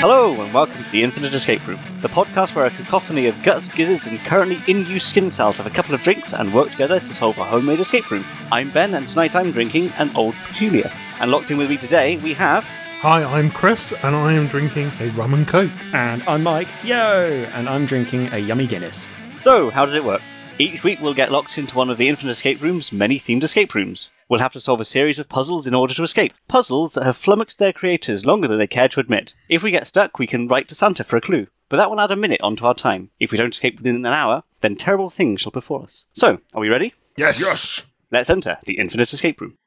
Hello, and welcome to the Infinite Escape Room, the podcast where a cacophony of guts, gizzards, and currently in use skin cells have a couple of drinks and work together to solve a homemade escape room. I'm Ben, and tonight I'm drinking an Old Peculier. And locked in with me today, we have. Hi, I'm Chris, and I am drinking a rum and coke. And I'm Mike, yo, and I'm drinking a yummy Guinness. So, how does it work? Each week we'll get locked into one of the Infinite Escape Room's many themed escape rooms. We'll have to solve a series of puzzles in order to escape. Puzzles that have flummoxed their creators longer than they care to admit. If we get stuck, we can write to Santa for a clue, but that will add a minute onto our time. If we don't escape within an hour, then terrible things shall befall us. So, are we ready? Yes. Yes. Let's enter the Infinite Escape Room.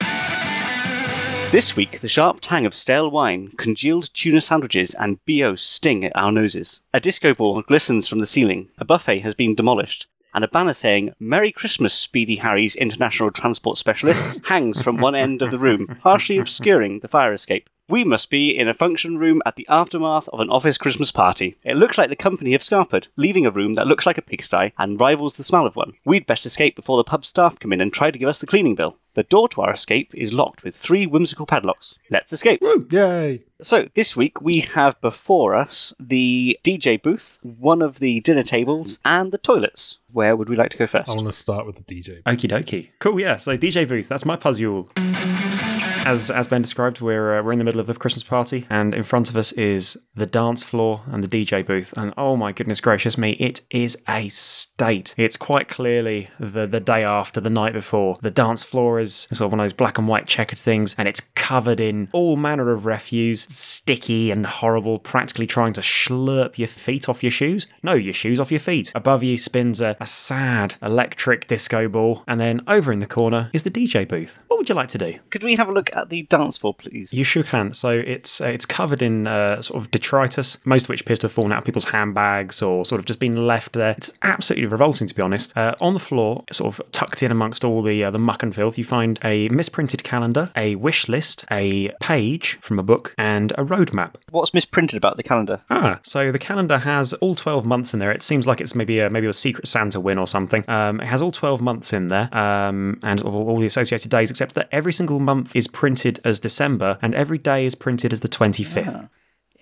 This week, the sharp tang of stale wine, congealed tuna sandwiches, and BO sting at our noses. A disco ball glistens from the ceiling. A buffet has been demolished. And a banner saying, Merry Christmas, Speedy Harry's International Transport Specialists, hangs from one end of the room, partially obscuring the fire escape. We must be in a function room at the aftermath of an office Christmas party. It looks like the company have scarpered, leaving a room that looks like a pigsty and rivals the smell of one. We'd best escape before the pub staff come in and try to give us the cleaning bill. The door to our escape is locked with three whimsical padlocks. Let's escape. Woo! Yay! So, this week we have before us the DJ booth, one of the dinner tables, and the toilets. Where would we like to go first? I want to start with the DJ. Okie dokie. Cool, yeah. So, DJ booth, that's my puzzle. As, as Ben described, we're, uh, we're in the middle of the Christmas party, and in front of us is the dance floor and the DJ booth. And oh my goodness gracious me, it is a state. It's quite clearly the, the day after, the night before. The dance floor is sort of one of those black and white checkered things, and it's covered in all manner of refuse, sticky and horrible, practically trying to slurp your feet off your shoes. No, your shoes off your feet. Above you spins a, a sad electric disco ball, and then over in the corner is the DJ booth. What would you like to do? Could we have a look at the dance floor, please? You sure can. So it's uh, it's covered in uh, sort of detritus, most of which appears to have fallen out of people's handbags or sort of just been left there. It's absolutely revolting, to be honest. Uh, on the floor, sort of tucked in amongst all the uh, the muck and filth, you find a misprinted calendar, a wish list, a page from a book, and a roadmap. What's misprinted about the calendar? Ah, so the calendar has all twelve months in there. It seems like it's maybe a maybe a secret Santa win or something. Um, it has all twelve months in there, um, and all, all the associated days, except that every single month is printed as December, and every day is printed as the twenty fifth. Ah,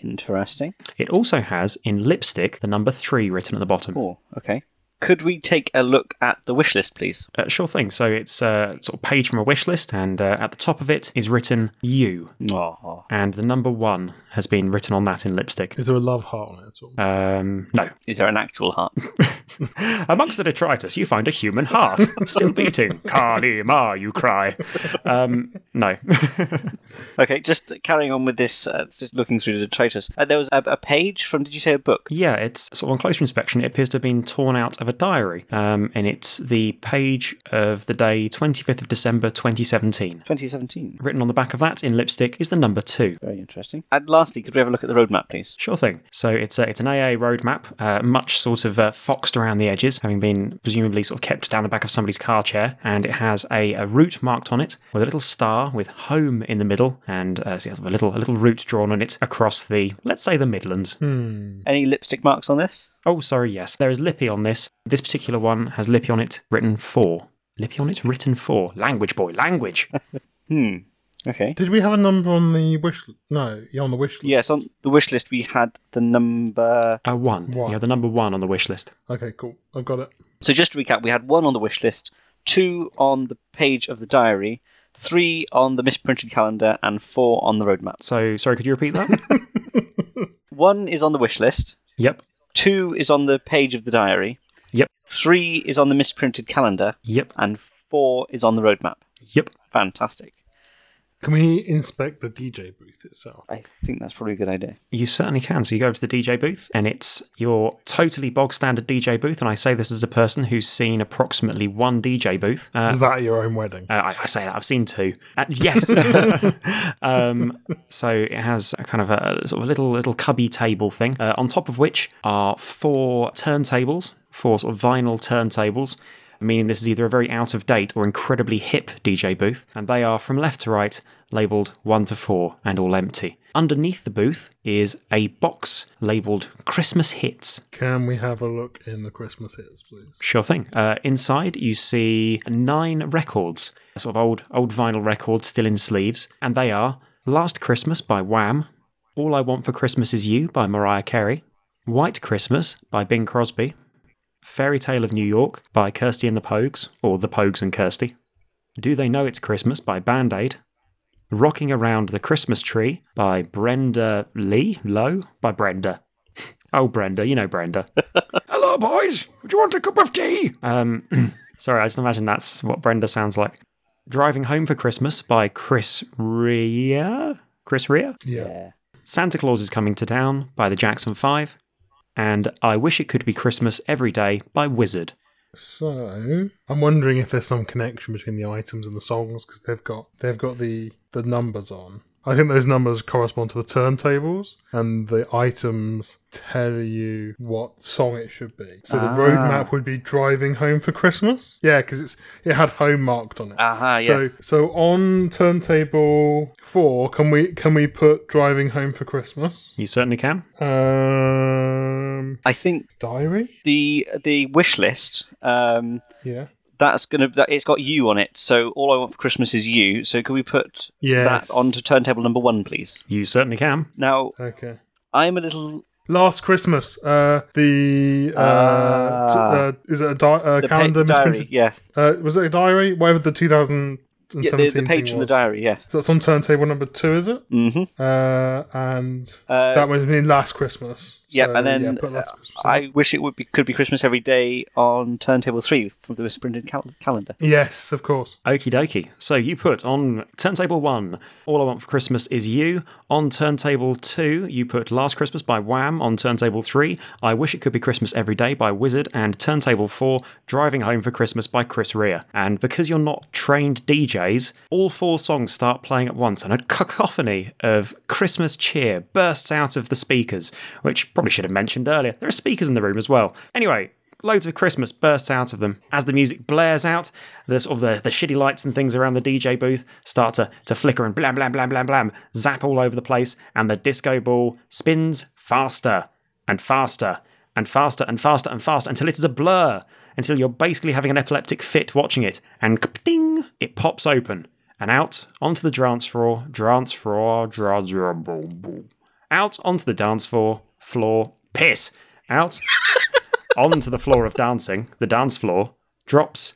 interesting. It also has in lipstick the number three written at the bottom. Oh, okay. Could we take a look at the wish list, please? Uh, sure thing. So it's a sort of page from a wish list, and uh, at the top of it is written you, Oh, and the number one has been written on that in lipstick. Is there a love heart on it at all? Um, no. is there an actual heart? Amongst the detritus, you find a human heart still beating. Kali Ma, you cry. Um, no. okay, just carrying on with this, uh, just looking through the detritus. Uh, there was a, a page from, did you say a book? Yeah, it's sort of on closer inspection. It appears to have been torn out of a diary, um, and it's the page of the day 25th of December 2017. 2017. Written on the back of that in lipstick is the number two. Very interesting. And lastly, could we have a look at the roadmap, please? Sure thing. So it's a, it's an AA roadmap, uh, much sort of uh, foxed around the edges, having been presumably sort of kept down the back of somebody's car chair, and it has a, a route marked on it with a little star with home in the middle, and uh, so it has a little a little route drawn on it across the let's say the Midlands. Hmm. Any lipstick marks on this? Oh, sorry, yes, there is Lippy on this. This particular one has Lippy on it written for. Lippy on it written for. Language, boy, language. Hmm. Okay. Did we have a number on the wish? No, yeah, on the wish list. Yes, on the wish list we had the number. Uh, one. One. You have the number one on the wish list. Okay, cool. I've got it. So just to recap, we had one on the wish list, two on the page of the diary, three on the misprinted calendar, and four on the roadmap. So, sorry, could you repeat that? One is on the wish list, yep. Two is on the page of the diary, Yep. three is on the misprinted calendar, Yep. and four is on the roadmap. Yep. Fantastic. Can we inspect the DJ booth itself? I think that's probably a good idea. You certainly can. So you go over to the DJ booth, and it's your totally bog standard DJ booth. And I say this as a person who's seen approximately one DJ booth. Uh, Was that at your own wedding? uh, I, I say that I've seen two. Uh, yes. um, so it has a kind of a sort of a little little cubby table thing, uh, on top of which are four turntables, four sort of vinyl turntables. Meaning this is either a very out of date or incredibly hip DJ booth, and they are from left to right labelled 1 to 4 and all empty. underneath the booth is a box labelled Christmas Hits. Can we have a look in the Christmas hits, please? Sure thing. Uh, inside, you see nine records, sort of old, old vinyl records still in sleeves, and they are Last Christmas by Wham, All I Want for Christmas Is You by Mariah Carey, White Christmas by Bing Crosby, Fairy Tale of New York by Kirsty and the Pogues, or The Pogues and Kirsty, Do They Know It's Christmas by Band Aid, Rocking Around the Christmas Tree by Brenda Lee, Low, by Brenda. Oh, Brenda, you know Brenda. Hello, boys. Would you want a cup of tea? Um, sorry, I just imagine that's what Brenda sounds like. Driving Home for Christmas by Chris Rea. Chris Rea. Yeah. Santa Claus is Coming to Town by the Jackson Five, and I Wish It Could Be Christmas Every Day by Wizzard. So I'm wondering if there's some connection between the items and the songs because they've got they've got the the numbers on. I think those numbers correspond to the turntables, and the items tell you what song it should be. So the Ah. roadmap would be "Driving Home for Christmas." Yeah, because it's it had home marked on it. Aha, So yeah. so on turntable four, can we can we put "Driving Home for Christmas"? You certainly can. Um, I think diary. the the wish list um, Yeah. that's gonna that, it's got you on it. So all I want for Christmas is you. So can we put Yes. that onto turntable number one, please? You certainly can. Now Okay. I'm a little Last Christmas, uh, the uh, Ah. t- uh, is it a di- uh, the pa- calendar? diary. misprinted? Yes, Uh, was it a diary? Whatever the 2017 yeah, the, the page thing from the was. diary. Yes. So that's on turntable number two, is it? Mm-hmm. Uh, and Uh, that was in last Christmas. Yep, So, and then yeah, put last uh, Christmas on. I wish it would be could be Christmas every day on turntable three from the misprinted cal- calendar. yes, of course. Okie dokie. So you put on turntable one, All I Want for Christmas Is You. On turntable two, you put Last Christmas by Wham. On turntable three, I Wish It Could Be Christmas Every Day by Wizzard. And turntable four, Driving Home for Christmas by Chris Rea. And because you're not trained DJs, all four songs start playing at once, and a cacophony of Christmas cheer bursts out of the speakers, which probably should have mentioned earlier. There are speakers in the room as well. Anyway, loads of Christmas bursts out of them. As the music blares out, the sort of the, the shitty lights and things around the DJ booth start to, to flicker and blam blam blam blam blam, zap all over the place, and the disco ball spins faster and faster and faster and faster and faster until it is a blur, until you're basically having an epileptic fit watching it, and ding, it pops open. And out onto the dance floor, dance floor, dance floor. Out onto the dance floor, floor, piss. Out onto the floor of dancing, the dance floor, drops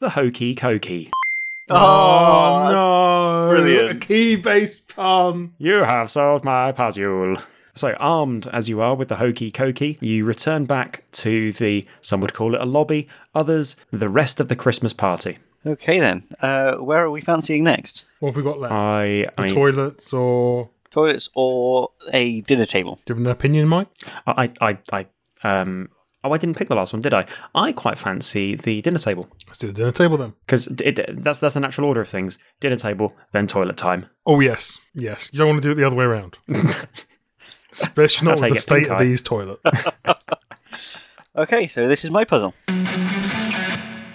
the hokey cokey. Oh, no! brilliant. A key-based pun. You have solved my puzzle. So, armed as you are with the hokey cokey, you return back to the, some would call it a lobby, others, the rest of the Christmas party. Okay then, uh, where are we fancying next? What have we got left? I, I mean, Toilets or Toilets or a dinner table? do you have an opinion, Mike? I, I, I, um, oh, I didn't pick the last one, did I? I quite fancy the dinner table Let's do the dinner table then. because that's that's the natural order of things: dinner table, then toilet time. Oh yes, yes. You don't want to do it the other way around. Especially not That's how with you the get state pink of eye. these toilets. Okay, so this is my puzzle.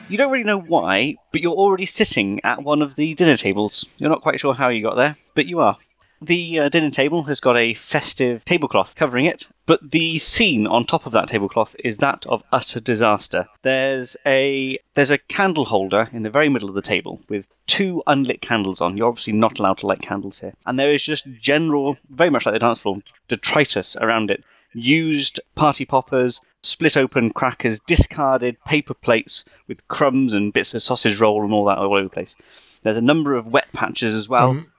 You don't really know why, but you're already sitting at one of the dinner tables. You're not quite sure how you got there, but you are. The uh, dinner table has got a festive tablecloth covering it, but the scene on top of that tablecloth is that of utter disaster. There's a there's a candle holder in the very middle of the table with two unlit candles on. You're obviously not allowed to light candles here, and there is just general, very much like the dance floor, detritus around it used party poppers, split open crackers, discarded paper plates with crumbs and bits of sausage roll and all that all over the place. There's a number of wet patches as well. Um,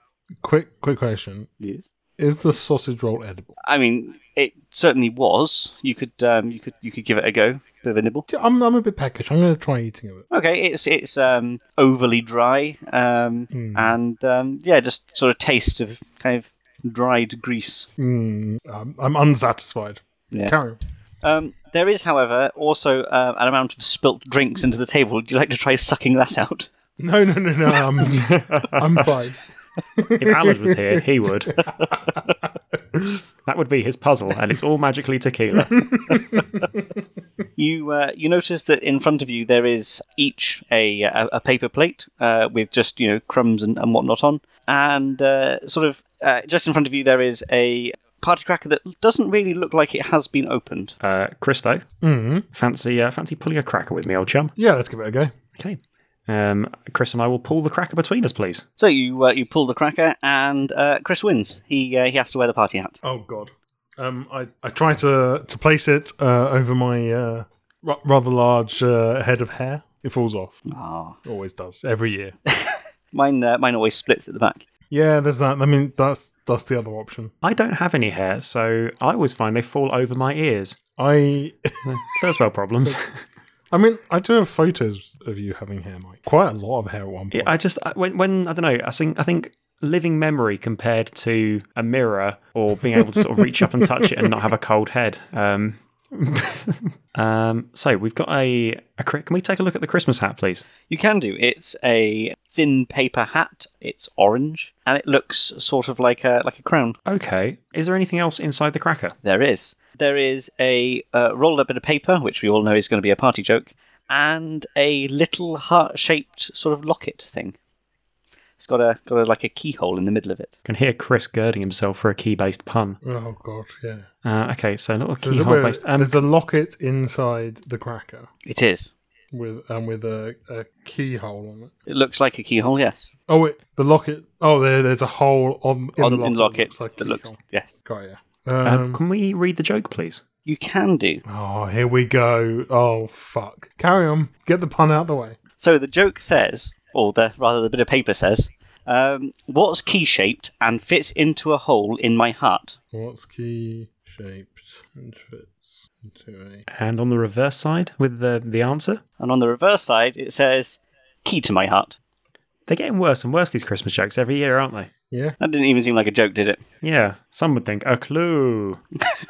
quick, quick question: yes. Is the sausage roll edible? I mean, it certainly was. You could, um, you could, you could give it a go. Bit of a nibble. I'm, I'm a bit peckish. I'm going to try eating of it. Okay, it's it's um, overly dry, um, Hmm. and um, yeah, just sort of taste of kind of dried grease. Mm, um, I'm unsatisfied. Yeah. Carry on. Um, there is, however, also uh, an amount of spilt drinks into the table. Would you like to try sucking that out? No, no, no, no. I'm, I'm fine. If Allard was here, he would. That would be his puzzle, and it's all magically tequila. you uh, you notice that in front of you there is each a a, a paper plate uh, with just you know crumbs and, and whatnot on, and uh, sort of uh, just in front of you there is a party cracker that doesn't really look like it has been opened. Uh, Christo, Mm. fancy uh, fancy pulling a cracker with me, old chum. Yeah, let's give it a go. Okay. Um, Chris and I will pull the cracker between us, please. So you uh, you pull the cracker and uh, Chris wins. He uh, he has to wear the party hat. Oh God. Um, I I try to to place it uh, over my uh, ra- rather large uh, head of hair. It falls off. Oh. Always does every year. Mine uh, mine always splits at the back. Yeah, there's that. I mean, that's that's the other option. I don't have any hair, so I always find they fall over my ears. I First world problems. I mean, I do have photos of you having hair, Mike. Quite a lot of hair at one point. Yeah, I just I- when when I don't know. I think I think living memory compared to a mirror or being able to sort of reach up and touch it and not have a cold head. Um, um, so we've got a, a. cri- Can we take a look at the Christmas hat, please? You can do. It's a thin paper hat. It's orange and it looks sort of like a like a crown. Okay. Is there anything else inside the cracker? There is. There is a uh, rolled up bit of paper, which we all know is going to be a party joke, and a little heart-shaped sort of locket thing. It's got a got a, like a keyhole in the middle of it. can hear Chris girding himself for a key-based pun. Oh God, yeah. Uh, okay, so a little There's a, keyhole-based. Um, there's a locket inside the cracker It is. With and with a, a keyhole on it. It looks like a keyhole. Yes. Oh wait, the locket. Oh, there, there's a hole on in On the locket. in the locket that looks like a that looks. Yes. Got ya. um, Um, can we read the joke, please? You can do. oh, here we go. Oh fuck. Carry on. Get the pun out of the way. So the joke says, or the rather the bit of paper says, um, "What's key-shaped and fits into a hole in my heart?" What's key shaped and fits into a And on the reverse side with the the answer. And on the reverse side, it says, "Key to my heart." They're getting worse and worse. These Christmas jokes every year, aren't they? yeah. That didn't even seem like a joke, did it? Yeah, some would think a clue.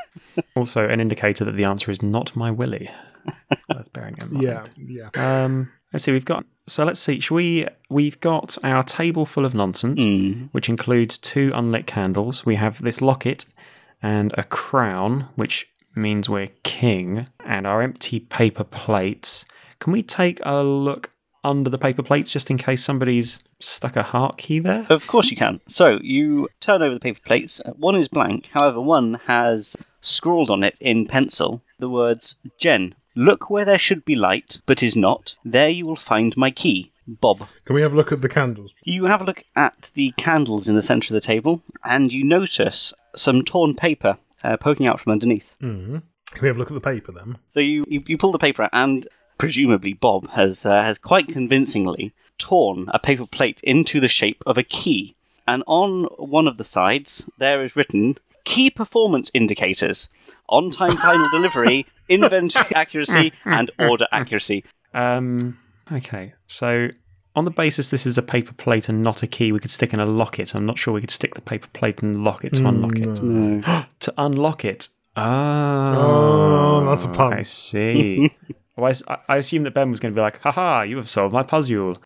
also, an indicator that the answer is not my willy. Worth bearing in mind. Yeah. Yeah. Um, let's see. We've got. So let's see. Shall we? We've got our table full of nonsense, Mm. which includes two unlit candles. We have this locket and a crown, which means we're king, and our empty paper plates. Can we take a look under the paper plates just in case somebody's stuck a heart key there? Of course you can. So you turn over the paper plates. One is blank. However, one has scrawled on it in pencil the words "Jen." Look where there should be light, but is not. There you will find my key, Bob. Can we have a look at the candles? You have a look at the candles in the centre of the table, and you notice some torn paper uh, poking out from underneath. Mm-hmm. Can we have a look at the paper then? So you, you, you pull the paper out, and presumably Bob has uh, has quite convincingly torn a paper plate into the shape of a key. And on one of the sides, there is written key performance indicators, on time final delivery, inventory accuracy, and order accuracy. Um, okay, so on the basis this is a paper plate and not a key, we could stick in a locket. I'm not sure we could stick the paper plate and lock it to unlock it. No. No. To unlock it. Oh, Oh, that's a pun. I see. well, I s- I, I assume that Ben was going to be like, haha, you have solved my puzzle.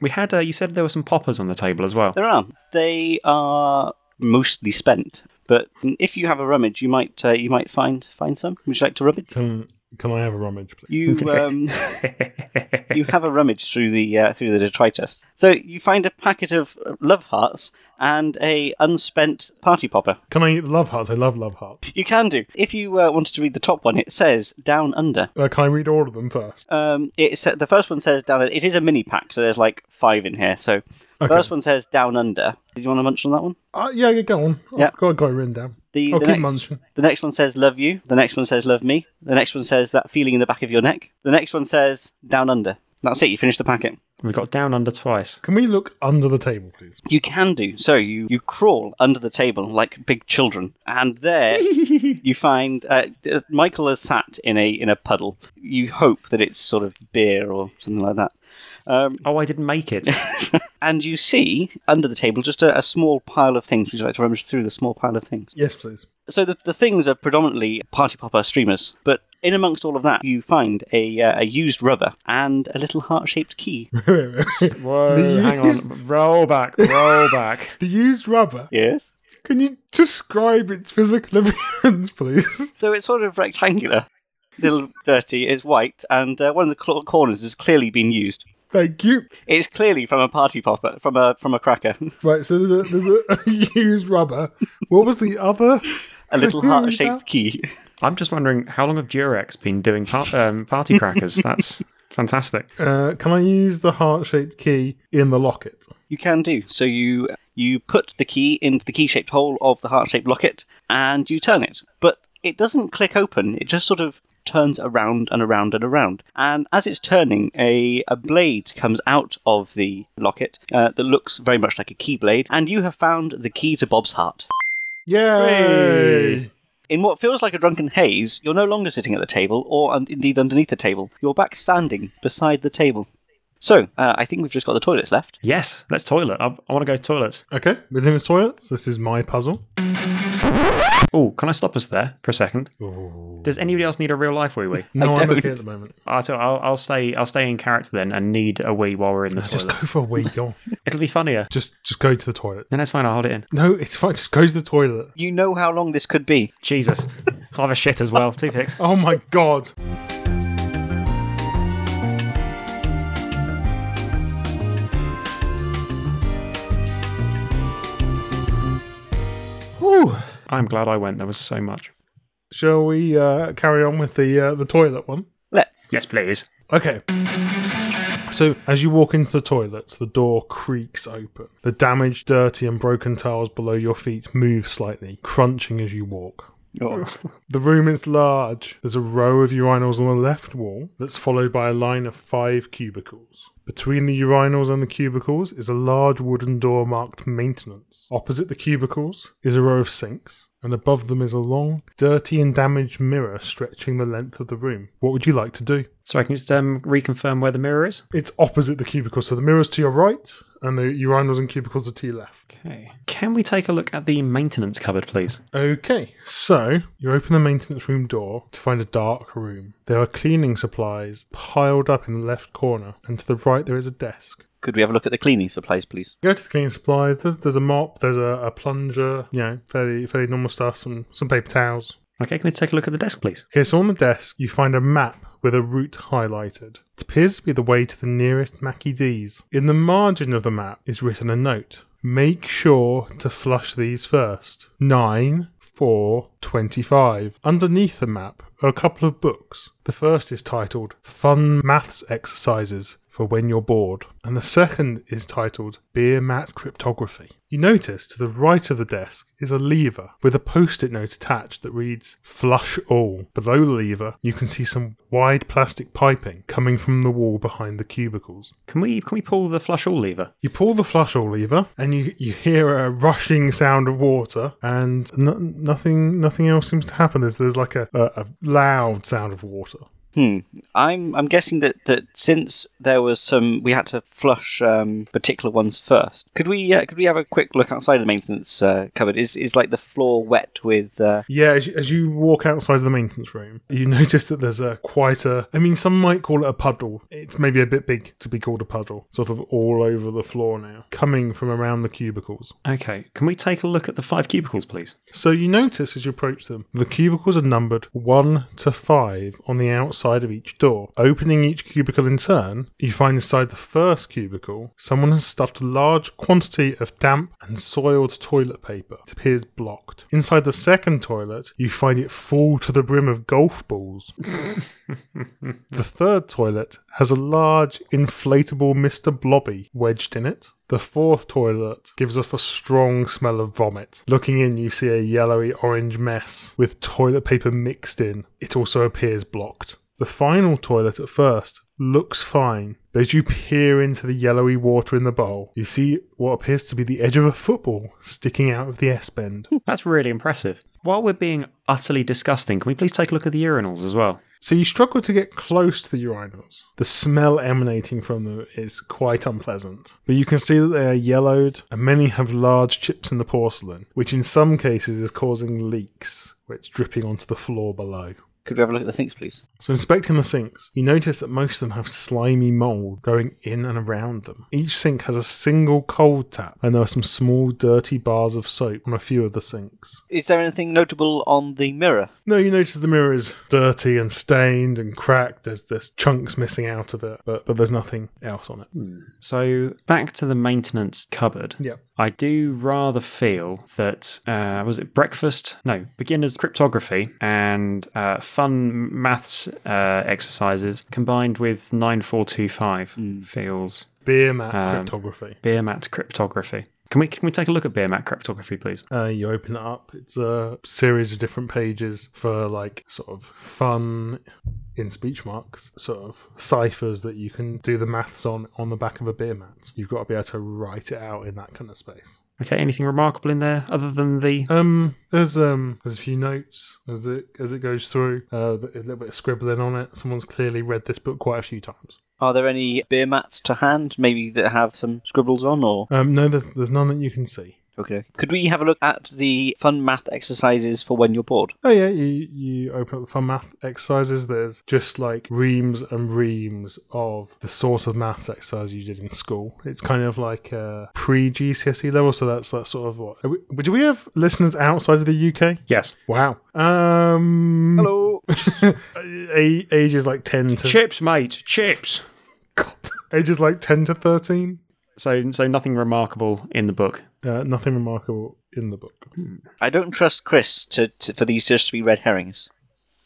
We had, uh, you said there were some poppers on the table as well. There are. They are mostly spent, but if you have a rummage, you might uh, you might find find some. Would you like to rummage? Can Can I have a rummage, please? You um, you have a rummage through the uh, through the detritus. So you find a packet of uh, love hearts and a unspent party popper. Can I eat love hearts? I love love hearts. You can do. If you uh, wanted to read the top one, it says down under. Uh, can I read all of them first? Um, it sa- the first one says down. Under it is a mini pack, so there's like five in here. So Okay. first one says down under. Did you want to munch on that one? Uh, yeah, yeah, go on. Yeah. I've got, got it written down. The, I'll the next, munching. The next one says love you. The next one says love me. The next one says that feeling in the back of your neck. The next one says down under. That's it. You finish the packet. We've got down under twice. Can we look under the table, please? You can do. So you, you crawl under the table like big children, and there you find uh, uh, Michael has sat in a in a puddle. You hope that it's sort of beer or something like that. Um, Oh, I didn't make it. and you see under the table just a, a small pile of things. Would you like to rummage through the small pile of things? Yes, please. So the, the things are predominantly party popper streamers, but in amongst all of that, you find a, uh, a used rubber and a little heart shaped key. Whoa, The hang used- on. Roll back, roll back. the used rubber. Yes. Can you describe its physical appearance, please? So it's sort of rectangular. Little dirty. It's white, and uh, one of the cl- corners has clearly been used. Thank you. It's clearly from a party popper, from a from a cracker. Right, so there's a there's a, a used rubber. What was the other? a little heart shaped key. I'm just wondering how long have Durex been doing par- um, party crackers? That's fantastic. Uh, can I use the heart shaped key in the locket? You can do. So you you put the key into the key shaped hole of the heart shaped locket and you turn it. But it doesn't click open, it just sort of turns around and around and around. And as it's turning, a, a blade comes out of the locket uh, that looks very much like a key blade, and you have found the key to Bob's heart. Yay! In what feels like a drunken haze, you're no longer sitting at the table, or un- indeed underneath the table. You're back standing beside the table. So, uh, I think we've just got the toilets left. Yes, let's toilet. I, I want to go to toilets. Okay, within the toilets, this is my puzzle. Oh, can I stop us there for a second? Ooh. Does anybody else need a real life wee wee? No, I I'm okay at the moment. Ah, I'll, tell, I'll, I'll stay. I'll stay in character then, and need a wee while we're in the Just toilet. Just go for a wee. Go. It'll be funnier. Just just go to the toilet. Then that's fine. I'll hold it in. No, it's fine. Just go to the toilet. You know how long this could be. Jesus, I'll have a shit as well. Two picks. Oh my god. I'm glad I went. There was so much. Shall we uh, carry on with the uh, the toilet one? Let Yes, please. Okay. So, as you walk into the toilets, the door creaks open. The damaged, dirty, and broken tiles below your feet move slightly, crunching as you walk. Oh, The room is large. There's a row of urinals on the left wall that's followed by a line of five cubicles. Between the urinals and the cubicles is a large wooden door marked maintenance. Opposite the cubicles is a row of sinks, and above them is a long, dirty, and damaged mirror stretching the length of the room. What would you like to do? So I can just um, reconfirm where the mirror is? It's opposite the cubicles, so the mirror's to your right, and the urinals and cubicles are to your left. Okay. Can we take a look at the maintenance cupboard, please? Okay, so you open the maintenance room door to find a dark room. There are cleaning supplies piled up in the left corner, and to the right there is a desk. could we have a look at the cleaning supplies, please? Go to the cleaning supplies. There's there's a mop. There's a, a plunger. You know, fairly fairly normal stuff. Some some paper towels. Okay, can we take a look at the desk, please? Okay, so on the desk you find a map with a route highlighted. It appears to be the way to the nearest Mackie D's. In the margin of the map is written a note. Make sure to flush these first. 9, 4, 25. Underneath the map are a couple of books. The first is titled Fun Maths Exercises for When You're Bored, and the second is titled Beer Mat Cryptography. You notice to the right of the desk is a lever with a post it note attached that reads Flush All. Below the lever, you can see some wide plastic piping coming from the wall behind the cubicles. Can we can we pull the flush all lever? You pull the flush all lever, and you, you hear a rushing sound of water, and no, nothing nothing else seems to happen. There's there's like a, a, a loud sound of water. Hmm. I'm I'm guessing that, that since there was some, we had to flush um, particular ones first. Could we uh, could we have a quick look outside the maintenance uh, cupboard? Is is like the floor wet with? Uh... Yeah, as you, as you walk outside of the maintenance room, you notice that there's a quite a. I mean, some might call it a puddle. It's maybe a bit big to be called a puddle. Sort of all over the floor now, coming from around the cubicles. Okay, can we take a look at the five cubicles, please? So you notice as you approach them, the cubicles are numbered 1 to 5 on the outside of each door. Opening each cubicle in turn, you find inside the first cubicle, someone has stuffed a large quantity of damp and soiled toilet paper. It appears blocked. Inside the second toilet, you find it full to the brim of golf balls. The third toilet has a large inflatable Mr. Blobby wedged in it. The fourth toilet gives off a strong smell of vomit. Looking in, you see a yellowy orange mess with toilet paper mixed in. It also appears blocked. The final toilet at first looks fine, but as you peer into the yellowy water in the bowl, you see what appears to be the edge of a football sticking out of the S bend. That's really impressive. While we're being utterly disgusting, can we please take a look at the urinals as well? So you struggle to get close to the urinals. The smell emanating from them is quite unpleasant. But you can see that they are yellowed, and many have large chips in the porcelain, which in some cases is causing leaks, where it's dripping onto the floor below. Could we have a look at the sinks, please? So, inspecting the sinks, you notice that most of them have slimy mould going in and around them. Each sink has a single cold tap, and there are some small, dirty bars of soap on a few of the sinks. Is there anything notable on the mirror? No, you notice the mirror is dirty and stained and cracked. There's there's chunks missing out of it, but but there's nothing else on it. So back to the maintenance cupboard. Yeah. I do rather feel that uh, was it breakfast? No, beginners cryptography and uh, fun maths uh, exercises combined with nine four two five feels Beer mat Um, cryptography. beer mat cryptography. Can we can we take a look at beer mat cryptography, please? Uh, you open it up. It's a series of different pages for like sort of fun, in speech marks, sort of ciphers that you can do the maths on on the back of a beer mat. You've got to be able to write it out in that kind of space. Okay, anything remarkable in there other than the Um, there's um, there's a few notes as it as it goes through. Uh, a little bit of scribbling on it. Someone's clearly read this book quite a few times. Are there any beer mats to hand, maybe that have some scribbles on, or Um, no, there's there's none that you can see. Okay? Could we have a look at the fun math exercises for when you're bored? Oh yeah, you you open up the fun math exercises. There's just like reams and reams of the sort of maths exercise you did in school. It's kind of like a pre GCSE level, so that's that sort of what. Are we, do we have listeners outside of the UK? yes Wow. Um. Hello. ages like ten to chips, mate, chips. God, ages like ten to thirteen. So so nothing remarkable in the book. Uh, nothing remarkable in the book. I don't trust Chris to, to for these just to be red herrings.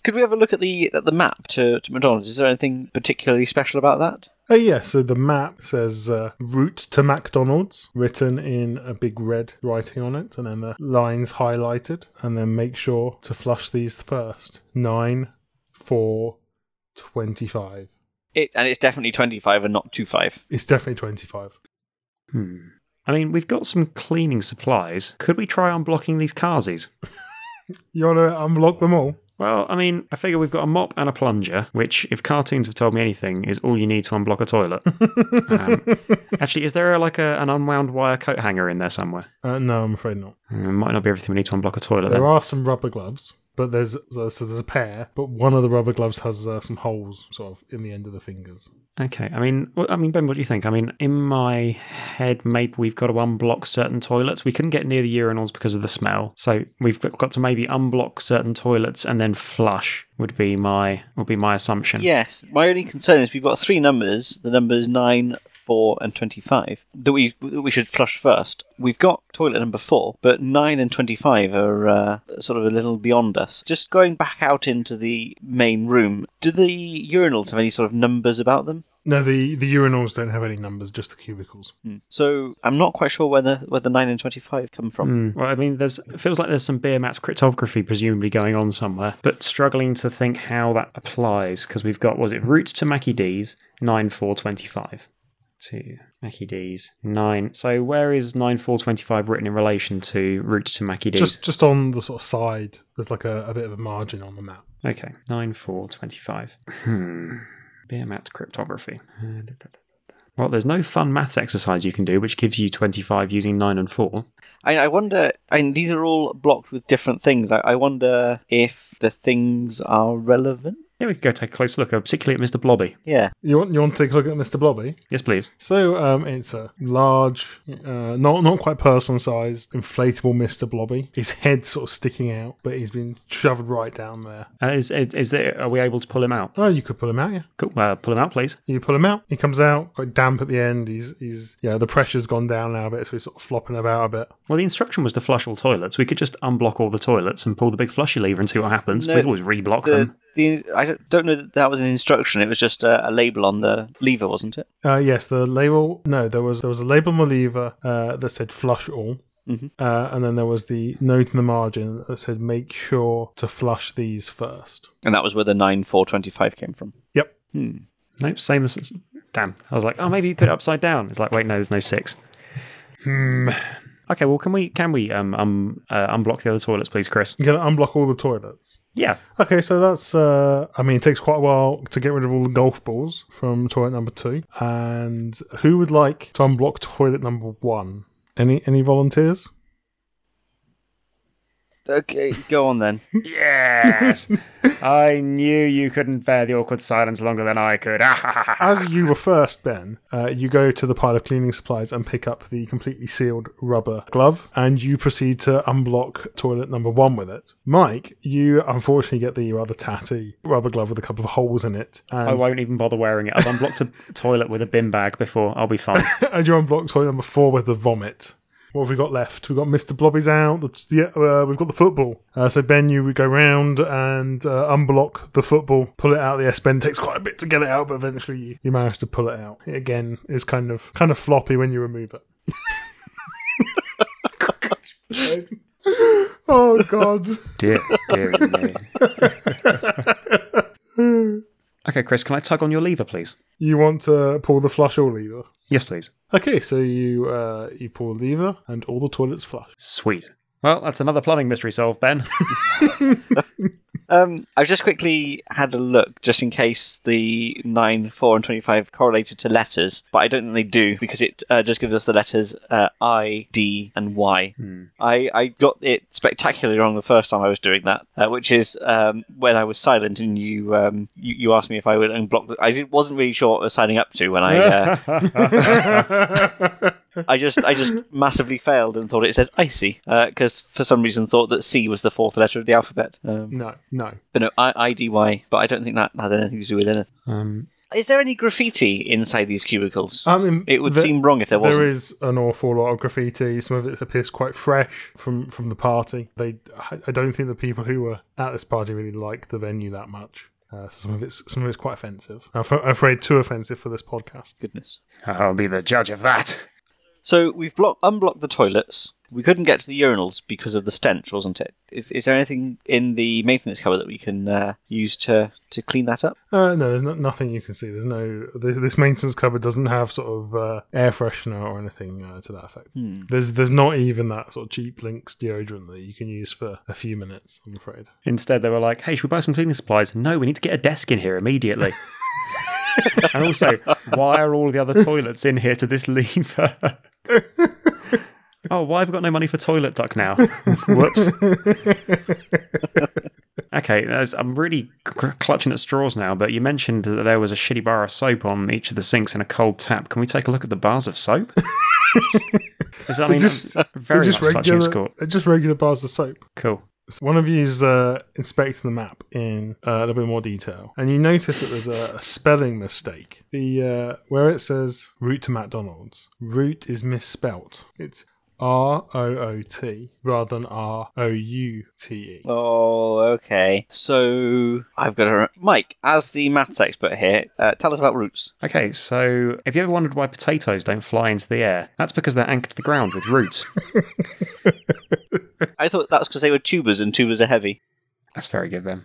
Could we have a look at the at the map to, to McDonald's? Is there anything particularly special about that? Oh yeah, so the map says uh, route to McDonald's written in a big red writing on it, and then the lines highlighted, and then make sure to flush these first. Nine, four, twenty-five. It and it's definitely twenty five and not two five. It's definitely twenty-five. Hmm. I mean, we've got some cleaning supplies. Could we try unblocking these carsies? You want to unblock them all? Well, I mean, I figure we've got a mop and a plunger, which, if cartoons have told me anything, is all you need to unblock a toilet. um, actually, is there like a, an unwound wire coat hanger in there somewhere? Uh, no, I'm afraid not. Hmm, might not be everything we need to unblock a toilet. There Then. are some rubber gloves, but there's so so there's a pair, but one of the rubber gloves has uh, some holes sort of in the end of the fingers. Okay, I mean, well, I mean, Ben, what do you think? I mean, in my head, maybe we've got to unblock certain toilets. We couldn't get near the urinals because of the smell, so we've got to maybe unblock certain toilets and then flush. Would be my would be my assumption. Yes. My only concern is we've got three numbers. The numbers nine, four, and twenty-five that we that we should flush first. We've got toilet number four, but nine and twenty-five are uh, sort of a little beyond us. Just going back out into the main room. Do the urinals have any sort of numbers about them? No, the the urinals don't have any numbers, just the cubicles. Hmm. So I'm not quite sure where the where the nine and twenty-five come from. Hmm. Well, I mean, there's it feels like there's some beer mats cryptography presumably going on somewhere, but struggling to think how that applies because we've got was it routes to Mackie D's nine four twenty five to Mackie D's nine. So where is nine four twenty five written in relation to routes to Mackie D's? Just just on the sort of side, there's like a, a bit of a margin on the map. Okay, nine four twenty five. Hmm. Beer mat cryptography. Well, there's no fun maths exercise you can do which gives you 25 using 9 and 4. I, I wonder. I mean, these are all blocked with different things. I, I wonder if the things are relevant. Yeah, we could go take a close look, uh, particularly at Mr. Blobby. Yeah. You want you want to take a look at Mr. Blobby? Yes, please. So um, it's a large, uh, not not quite person sized, inflatable Mr. Blobby. His head sort of sticking out, but he's been shoved right down there. Uh, is, is, is there, are we able to pull him out? Oh, you could pull him out, yeah. Cool. Uh, pull him out, please. You pull him out. He comes out quite damp at the end. He's he's yeah. The pressure's gone down now a bit, so he's sort of flopping about a bit. Well, the instruction was to flush all toilets. We could just unblock all the toilets and pull the big flushy lever and see what happens. No, We'd always reblock The, them. The I don't- don't know that that was an instruction. It was just a, a label on the lever, wasn't it? Uh, yes, the label. No, there was there was a label on the lever uh, that said "flush all," Mhm. uh, and then there was the note in the margin that said "make sure to flush these first. And that was where the nine four twenty five came from. Yep. Hmm. Nope, same as. Damn. I was like, oh, maybe you put it upside down. It's like, wait, no, there's no six. Hmm. Okay, well, can we can we um, um uh, unblock the other toilets, please, Chris? You're gonna unblock all the toilets. Yeah. Okay, so that's. Uh, I mean, it takes quite a while to get rid of all the golf balls from toilet number two. And who would like to unblock toilet number one? Any any volunteers? Okay, go on then. Yes! I knew you couldn't bear the awkward silence longer than I could. As you were first, Ben, uh, you go to the pile of cleaning supplies and pick up the completely sealed rubber glove, and you proceed to unblock toilet number one with it. Mike, you unfortunately get the rather tatty rubber glove with a couple of holes in it, and, I won't even bother wearing it. I've unblocked a toilet with a bin bag before. I'll be fine. and you unblock toilet number four with the vomit. What have we got left? We've got Mr. Blobby's out. The, the, uh, we've got the football. Uh, so Ben, you would go round and uh, unblock the football, pull it out. The S bend takes quite a bit to get it out, but eventually you, you manage to pull it out. It again is kind of kind of floppy when you remove it. oh God! dear, dear me. Okay, Chris, can I tug on your lever, please? You want to pull the flush all lever? Yes, please. Okay, so you uh, you pull the lever and all the toilets flush. Sweet. Well, that's another plumbing mystery solved, Ben. Um, I've just quickly had a look, just in case the 9, 4, and 25 correlated to letters, but I don't think they do because it uh, just gives us the letters uh, I, D, and Y. I, I got it spectacularly wrong the first time I was doing that, uh, which is um, when I was silent and you, um, you you asked me if I would unblock. The, I wasn't really sure what I was signing up to when I uh, I just I just massively failed and thought it said icy because for some reason thought that C was the fourth letter of the alphabet. Um, No, no. but no, I, I D Y. But I don't think that has anything to do with anything. Um, Is there any graffiti inside these cubicles? I mean, it would the- seem wrong if there wasn't. There is an awful lot of graffiti. Some of it appears quite fresh from from the party. They, I I don't think the people who were at this party really liked the venue that much. Uh, some of it's some of it's quite offensive. I'm f- afraid too offensive for this podcast. Goodness. I'll be the judge of that. So we've block, unblocked the toilets. We couldn't get to the urinals because of the stench, wasn't it? Is, is there anything in the maintenance cupboard that we can uh, use to, to clean that up? Uh, no, there's no, nothing you can see. There's no this, this maintenance cupboard doesn't have sort of uh, air freshener or anything uh, to that effect. There's there's not even that sort of cheap Lynx deodorant that you can use for a few minutes. I'm afraid. Instead, they were like, hey, should we buy some cleaning supplies? No, we need to get a desk in here immediately. and also, why are all the other toilets in here to this lever? oh, why have we got no money for toilet duck now? Whoops. okay, I'm really clutching at straws now, but you mentioned that there was a shitty bar of soap on each of the sinks and a cold tap. Can we take a look at the bars of soap? 'Cause, I mean, just- very just much clutching at regular, they're just regular bars of soap. Cool. One of you's uh, inspecting the map in uh, a little bit more detail, and you notice that there's a, a spelling mistake. The uh, where it says route to McDonald's, route is misspelt. It's R O O T rather than R O U T E. Oh, okay. So I've got a Mike as the maths expert here. Uh, tell us about roots. Okay, so have you ever wondered why potatoes don't fly into the air? That's because they're anchored to the ground with roots. I thought that's because they were tubers and tubers are heavy. That's very good, Ben.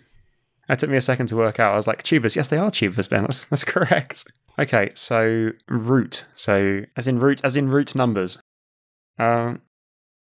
That took me a second to work out. I was like, tubers. Yes, they are tubers, Ben. That's, that's correct. Okay, so root. So as in root, as in root numbers. Um,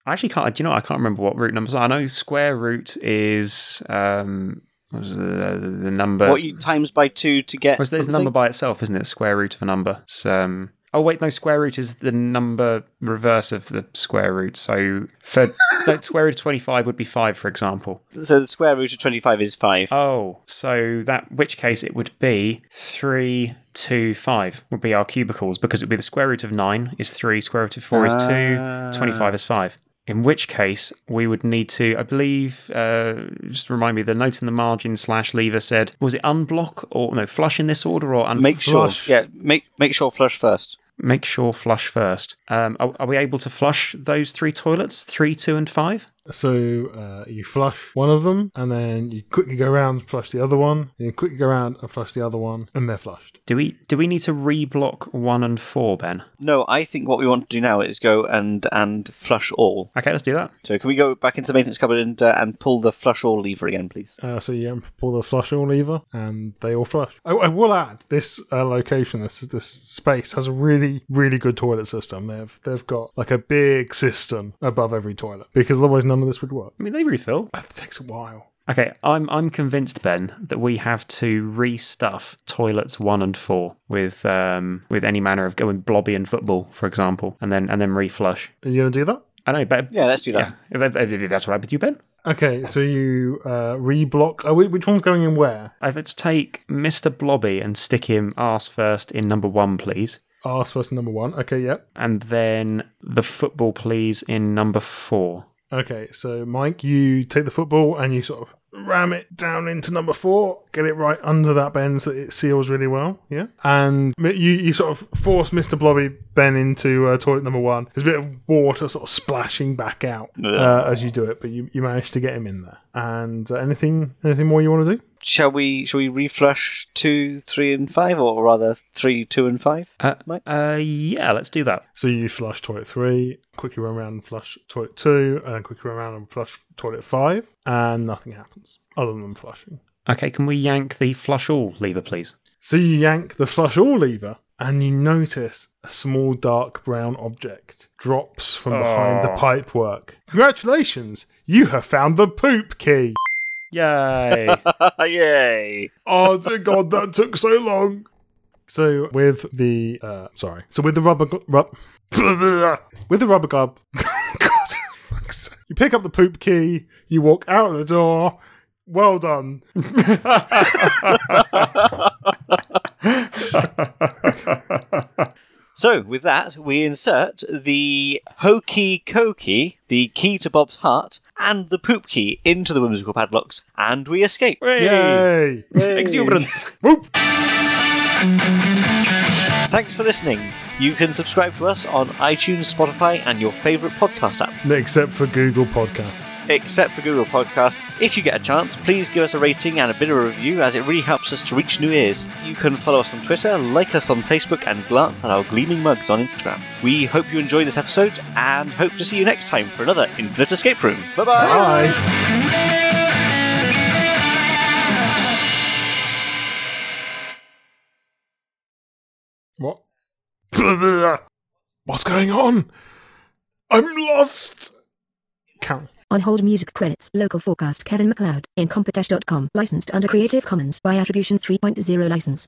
I actually can't. Do you know? what? I can't remember what root numbers are. I know square root is um, what was the the number? what you times by two to get? Was there's the something? number by itself, isn't it? Square root of a number. So, um, oh wait, no. Square root is the number reverse of the square root. So for no, square root of twenty five would be five, for example. So the square root of twenty-five is five. Oh, so that which case it would be three, two, five would be our cubicles because it would be the square root of nine is three, square root of four is two, Ah. 25 is five. In which case we would need to, I believe, uh, just remind me, the note in the margin slash lever said, was it unblock or no, flush in this order or un- make sure. flush. Yeah, make make sure flush first. make sure flush first? Um, are, are we able to flush those three toilets, three, two, and five? So uh, you flush one of them, and then you quickly go around, flush the other one, and you quickly go around and flush the other one, and they're flushed. Do we do we need to reblock one and four, Ben? No, I think what we want to do now is go and and flush all. Okay, let's do that. So can we go back into the maintenance cupboard and uh, and pull the flush all lever again, please? Uh, so you pull the flush all lever, and they all flush. I, I will add this uh, location, this this space has a really really good toilet system. They've they've got like a big system above every toilet because otherwise none of this would work. I mean, they refill. It takes a while. Okay, I'm I'm convinced, Ben, that we have to restuff toilets one and four with um with any manner of going blobby and football, for example, and then and then reflush. Are you gonna do that? I know, but Yeah, let's do that. yeah, that's all right with you, Ben. Okay, so you uh, reblock. Oh, whi- which one's going in where? Uh, let's take Mr. Blobby and stick him arse first in number one, please. Arse person number one. Okay, yep. And then the football, please, in number four. Okay, so Mike, you take the football and you sort of ram it down into number four, get it right under that bend so that it seals really well. Yeah, and you you sort of force Mister Blobby Ben into uh, toilet number one. There's a bit of water sort of splashing back out uh, as you do it, but you, you manage to get him in there. And uh, anything anything more you want to do? Shall we? Shall we reflush two, three, and five, or rather three, two, and five? Uh, Mike? uh, yeah, let's do that. So you flush toilet three, quickly run around and flush toilet two, and then quickly run around and flush toilet five, and nothing happens other than flushing. Okay, can we yank the flush all lever, please? So you yank the flush all lever, and you notice a small dark brown object drops from behind the Oh. pipework. Congratulations! You have found the poop key! Yay! Yay! Oh dear god, that took so long. So with the uh sorry. So with the rubber gl- rub with the rubber glove God, you pick up the poop key, you walk out of the door. Well done. So, with that, we insert the hokey cokey, the key to Bob's heart, and the poop key into the whimsical padlocks, and we escape. Yay! Yay! Exuberance! Whoop! Thanks for listening. You can subscribe to us on iTunes, Spotify, and your favourite podcast app, Except for Google Podcasts. except for Google Podcasts. If you get a chance, please give us a rating and a bit of a review, as it really helps us to reach new ears. You can follow us on Twitter, like us on Facebook, and glance at our gleaming mugs on Instagram. We hope you enjoyed this episode, and hope to see you next time for another Infinite Escape Room. Bye bye! Bye. What's going on? I'm lost. Count. On hold music credits. Local forecast Kevin MacLeod. Incompetech.com. Licensed under Creative Commons by Attribution 3.0 license.